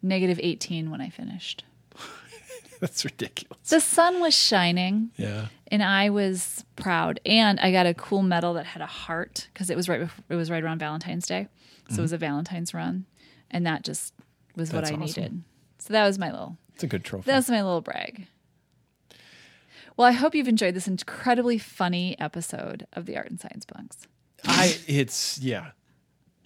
Negative 18 when I finished. That's ridiculous. The sun was shining. Yeah. and I was proud. And I got a cool medal that had a heart because it was right before, it was right around Valentine's Day, so it was mm-hmm. a Valentine's run, and that just was what I awesome. needed. So that was my little It's a good trophy. That was my little brag. Well, I hope you've enjoyed this incredibly funny episode of the Art and Science Punks. I it's yeah.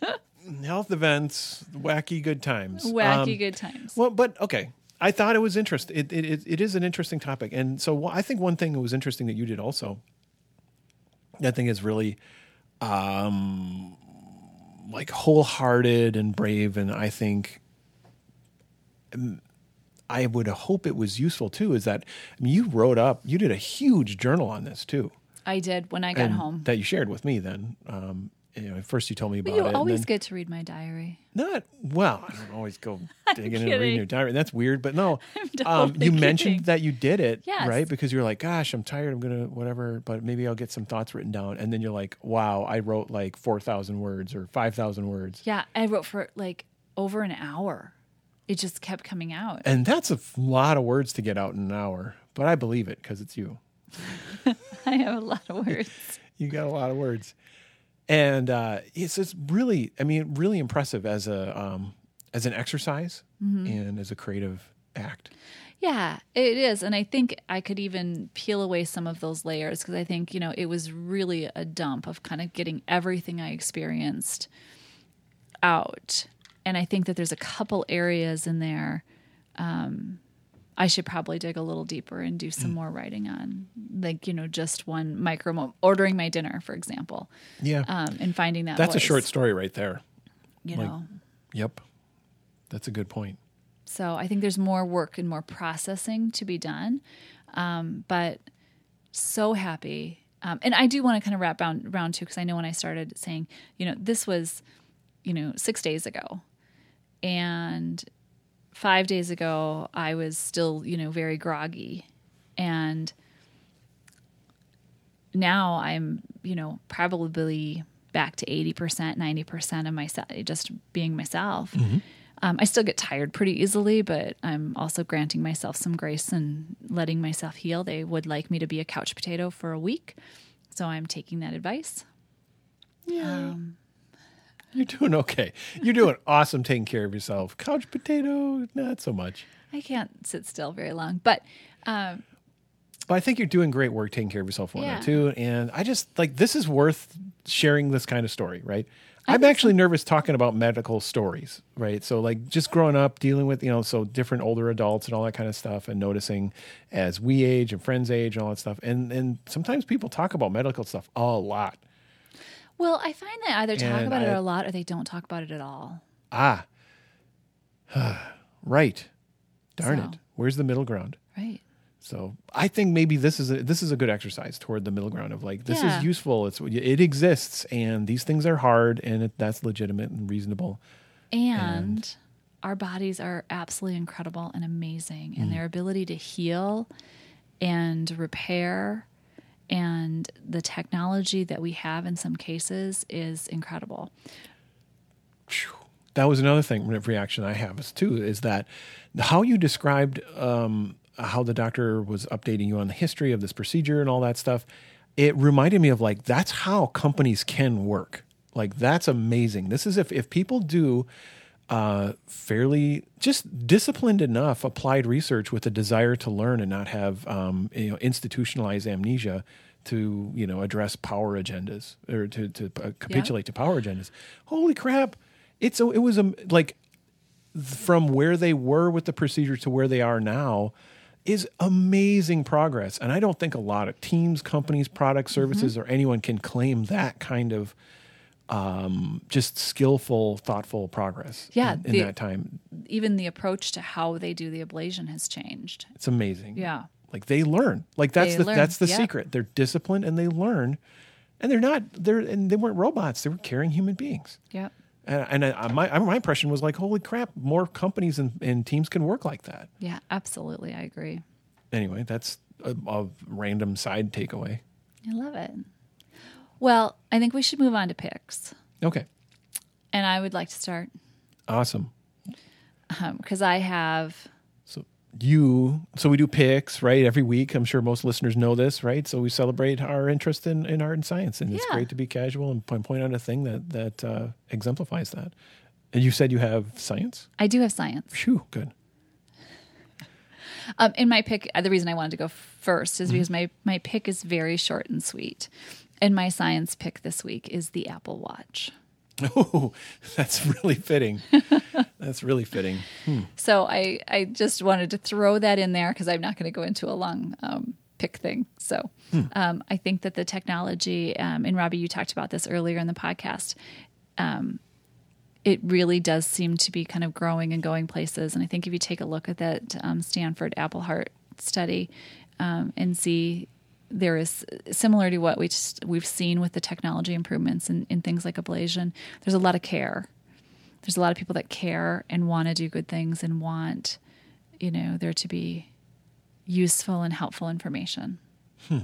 Health events, wacky good times. Wacky Um, good times. Well, but okay. I thought it was interesting. It, it, it, it is an interesting topic. And so I think one thing that was interesting that you did also, I think is really um, like wholehearted and brave. And I think um, I would hope it was useful too, is that I mean, you wrote up, you did a huge journal on this too. I did when I got and home. That you shared with me then. Um, you know, first you told me about But you it. and always get to read my diary. not well. I don't always go digging and reading your diary. That's weird, but no. Um, totally you mentioned that you did it, Yes. right? Because you're like, "Gosh, I'm tired. I'm gonna whatever, but maybe I'll get some thoughts written down." And then you're like, "Wow, I wrote like four thousand words or five thousand words." Yeah, I wrote for like over an hour. It just kept coming out. And that's a lot of words to get out in an hour, but I believe it because it's you. I have a lot of words. You got a lot of words, and uh, it's it's really, I mean, really impressive as a um, as an exercise Mm-hmm. and as a creative act. Yeah, it is. And I think I could even peel away some of those layers because I think, you know, it was really a dump of kind of getting everything I experienced out. And I think that there's a couple areas in there um, I should probably dig a little deeper and do Mm. some more writing on. Like, you know, just one micro, mo- ordering my dinner, for example, Yeah, um, and finding that that's a short story right there. you like- know. Yep, that's a good point. So I think there's more work and more processing to be done. Um, but so happy. Um, and I do want to kind of wrap round, round too, because I know when I started saying, you know, this was, you know, six days ago. And five days ago, I was still, you know, very groggy. And now I'm, you know, probably back to 80%, 90% of myself, just being myself. Um, I still get tired pretty easily, but I'm also granting myself some grace and letting myself heal. They would like me to be a couch potato for a week. So I'm taking that advice. Yeah. You're doing okay. You're doing awesome taking care of yourself. Couch potato, not so much. I can't sit still very long, but um, But I think you're doing great work taking care of yourself on Yeah. too. And I just like this is worth sharing this kind of story, right? I'm actually nervous talking about medical stories, right? So like just growing up, dealing with, you know, so different older adults and all that kind of stuff and noticing as we age and friends age and all that stuff. And and sometimes people talk about medical stuff a lot. Well, I find that either talk And about it a lot or they don't talk about it at all. Ah. right. Darn So. it. Where's the middle ground? Right. So I think maybe this is a, this is a good exercise toward the middle ground of like this Yeah. is useful. It's it exists, and these things are hard, and it, that's legitimate and reasonable. And, our bodies are absolutely incredible and amazing, and their ability to heal and repair and the technology that we have in some cases is incredible. That was another thing reaction I have is too is that how you described um, how the doctor was updating you on the history of this procedure and all that stuff. It reminded me of like that's how companies can work. Like that's amazing. This is if if people do uh, fairly just disciplined enough applied research with a desire to learn and not have um, you know institutionalized amnesia to you know address power agendas or to to uh, capitulate to power agendas. Holy crap! It's a, it was a like from where they were with the procedure to where they are now is amazing progress. And I don't think a lot of teams, companies, product services, or anyone can claim that kind of um, just skillful, thoughtful progress. Yeah, in, in the- that time, Even the approach to how they do the ablation has changed. it's amazing. Yeah. like they learn. Like that's They the learn, that's the yep. secret. They're disciplined and they learn, and they're not they're and they weren't robots. They were caring human beings. Yep. And, and I, my my impression was like, holy crap, more companies and, and teams can work like that. Yeah, absolutely. I agree. Anyway, that's a, a random side takeaway. I love it. Well, I think we should move on to picks. Okay, And I would like to start awesome. because I have So you, so we do picks right every week. I'm sure most listeners know this, right? So we celebrate our interest in, in art and science, and it's Yeah. great to be casual and point, point out a thing that that uh, exemplifies that. And you said you have science? I do have science. Phew, good. Um, in my pick, uh, the reason I wanted to go first is because my my pick is very short and sweet, and my science pick this week is the Apple Watch. Oh, that's really fitting. that's really fitting. So I I just wanted to throw that in there because I'm not going to go into a long um, pick thing. So um, I think that the technology, um, and Robbie, you talked about this earlier in the podcast. Um, it really does seem to be kind of growing and going places. And I think if you take a look at that um, Stanford Apple Heart study um, and see there is similar to what we just, we've seen with the technology improvements in, in things like ablation, there's a lot of care. There's a lot of people that care and want to do good things and want, you know, there to be useful and helpful information Hmm.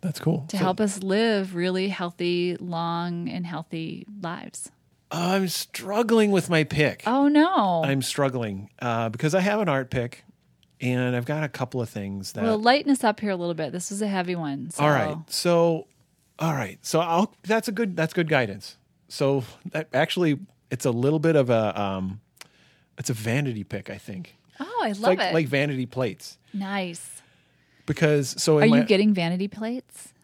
That's cool. to So- help us live really healthy, long, and healthy lives. I'm struggling with my pick. Oh no! I'm struggling uh, because I have an art pick, and I've got a couple of things that. well, lighten us up here a little bit. This is a heavy one. So. all right, so, all right, so I'll. That's a good. That's good guidance. So that actually, it's a little bit of a. Um, it's a vanity pick, I think. Oh, I love like it. like vanity plates nice. because so Are my, you getting vanity plates?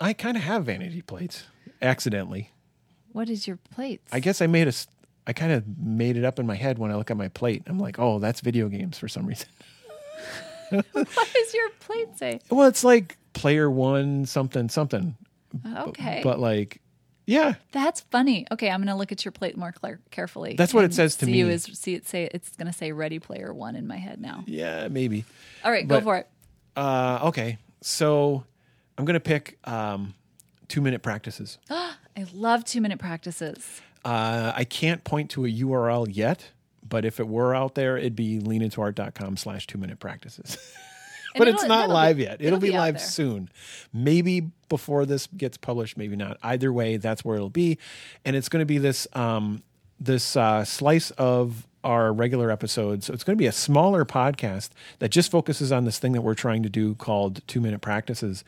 I kind of have vanity plates accidentally. What is your plates? I guess I made a. s- I kind of made it up in my head when I look at my plate. I'm like, oh, that's video games for some reason. what does your plate say? Well, it's like player one something something, Okay, but like, yeah, that's funny. Okay, I'm going to look at your plate more carefully. That's what it says to see me. You is see it say it's going to say Ready Player One in my head now. yeah, maybe. All right, go for it. Uh, okay, so I'm gonna pick um, two minute practices. I love two minute practices. Uh, I can't point to a URL yet, but if it were out there, it'd be leanintoart.com slash two minute practices. But it's not live be- yet. It'll, it'll be, be live there. soon. Maybe before this gets published, maybe not. Either way, that's where it'll be, and it's going to be this um, this uh, slice of our regular episodes. So it's going to be a smaller podcast that just focuses on this thing that we're trying to do called two minute practices,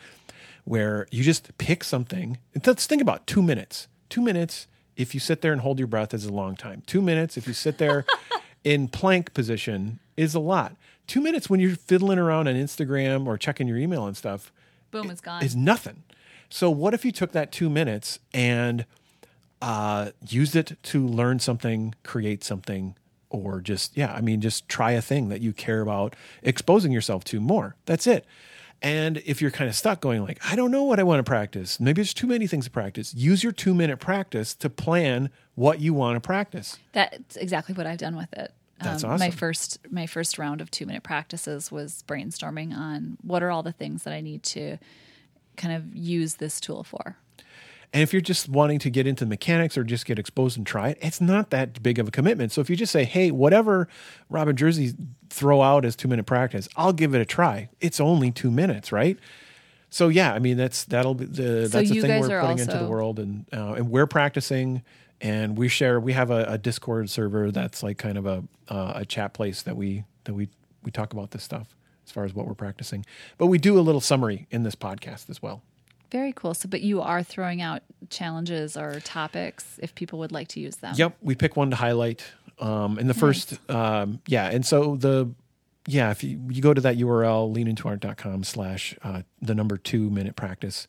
where you just pick something. Let's think about two minutes. Two minutes. If you sit there and hold your breath is a long time. Two minutes. If you sit there in plank position is a lot. Two minutes when you're fiddling around on Instagram or checking your email and stuff Boom, it's gone. is nothing. So what if you took that two minutes and uh, used it to learn something, create something, or just yeah, I mean, just try a thing that you care about exposing yourself to more. That's it. And if you're kind of stuck going like, I don't know what I want to practice, maybe there's too many things to practice. Use your two minute practice to plan what you want to practice. That's exactly what I've done with it. Um, That's My first my first round of two minute practices was brainstorming on what are all the things that I need to kind of use this tool for. And if you're just wanting to get into mechanics or just get exposed and try it, it's not that big of a commitment. So if you just say, hey, whatever Robin Jersey throw out as two minute practice, I'll give it a try. It's only two minutes, right? So yeah, I mean that's that'll be the So that's the thing we're putting into the world, and uh, and we're practicing, and we share. We have a, a Discord server that's like kind of a uh, a chat place that we that we we talk about this stuff as far as what we're practicing. But we do a little summary in this podcast as well. Very cool. So, but you are throwing out challenges or topics if people would like to use them. Yep, we pick one to highlight. Um, and the first, um, yeah, and so the, yeah, if you, you go to that URL, leanintoart.com slash uh, the number two minute practice,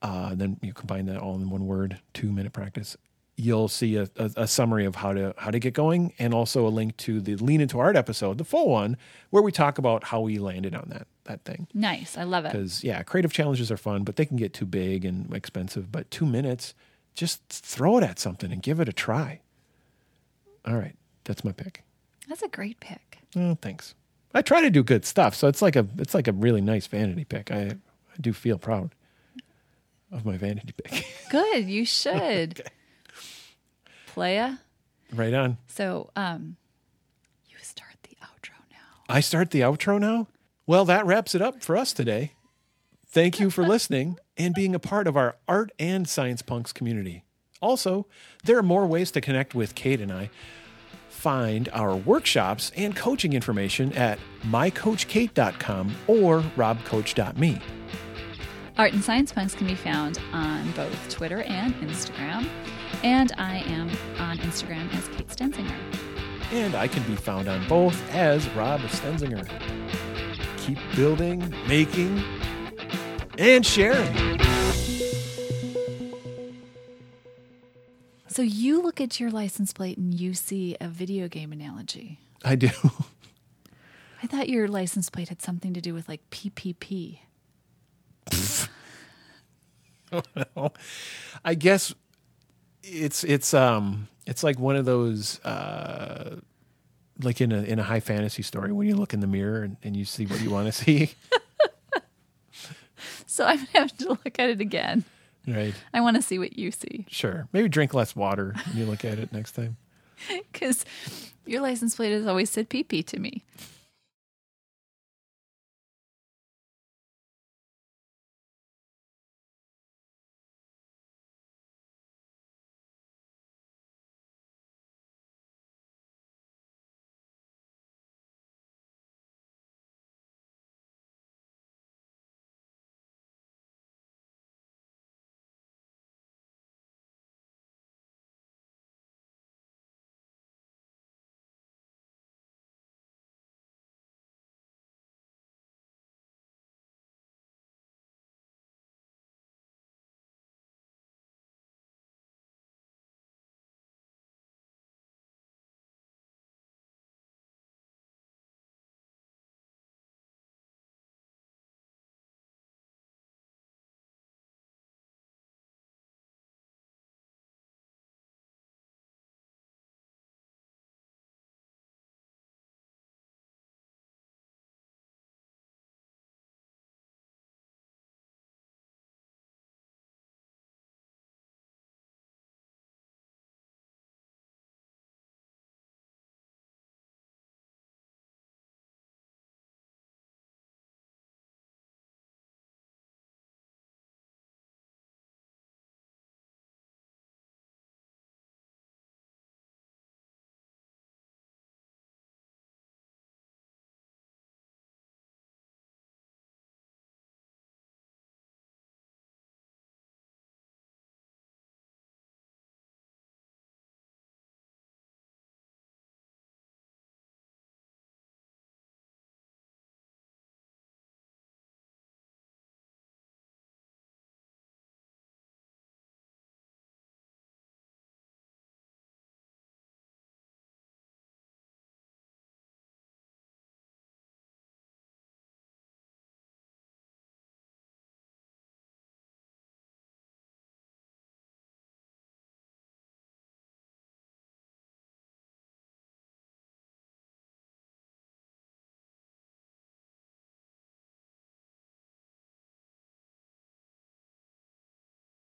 uh, then you combine that all in one word, two minute practice. You'll see a, a, a summary of how to how to get going, and also a link to the Lean Into Art episode, the full one, where we talk about how we landed on that that thing. Nice. I love it. Because yeah, creative challenges are fun, but they can get too big and expensive. But two minutes, just throw it at something and give it a try. All right, that's my pick. That's a great pick. Oh, thanks. I try to do good stuff, so it's like a it's like a really nice vanity pick. I I do feel proud of my vanity pick. Good. You should. Playa. right on. So, um, you start the outro now. I start the outro now. Well, that wraps it up for us today. Thank you for listening and being a part of our art and science punks community. Also, there are more ways to connect with Kate and I. Find our workshops and coaching information at mycoachkate.com or robcoach.me. Art and Science Punks can be found on both Twitter and Instagram. And I am on Instagram as Kate Stenzinger. And I can be found on both as Rob Stenzinger. Keep building, making, and sharing. So you look at your license plate and you see a video game analogy. I do. I thought your license plate had something to do with like PPP. I guess it's it's um it's like one of those uh like in a in a high fantasy story when you look in the mirror and, and you see what you want to see. So I'm gonna have to look at it again. right. I want to see what you see Sure. Maybe drink less water when you look at it next time. because your license plate has always said PP to me.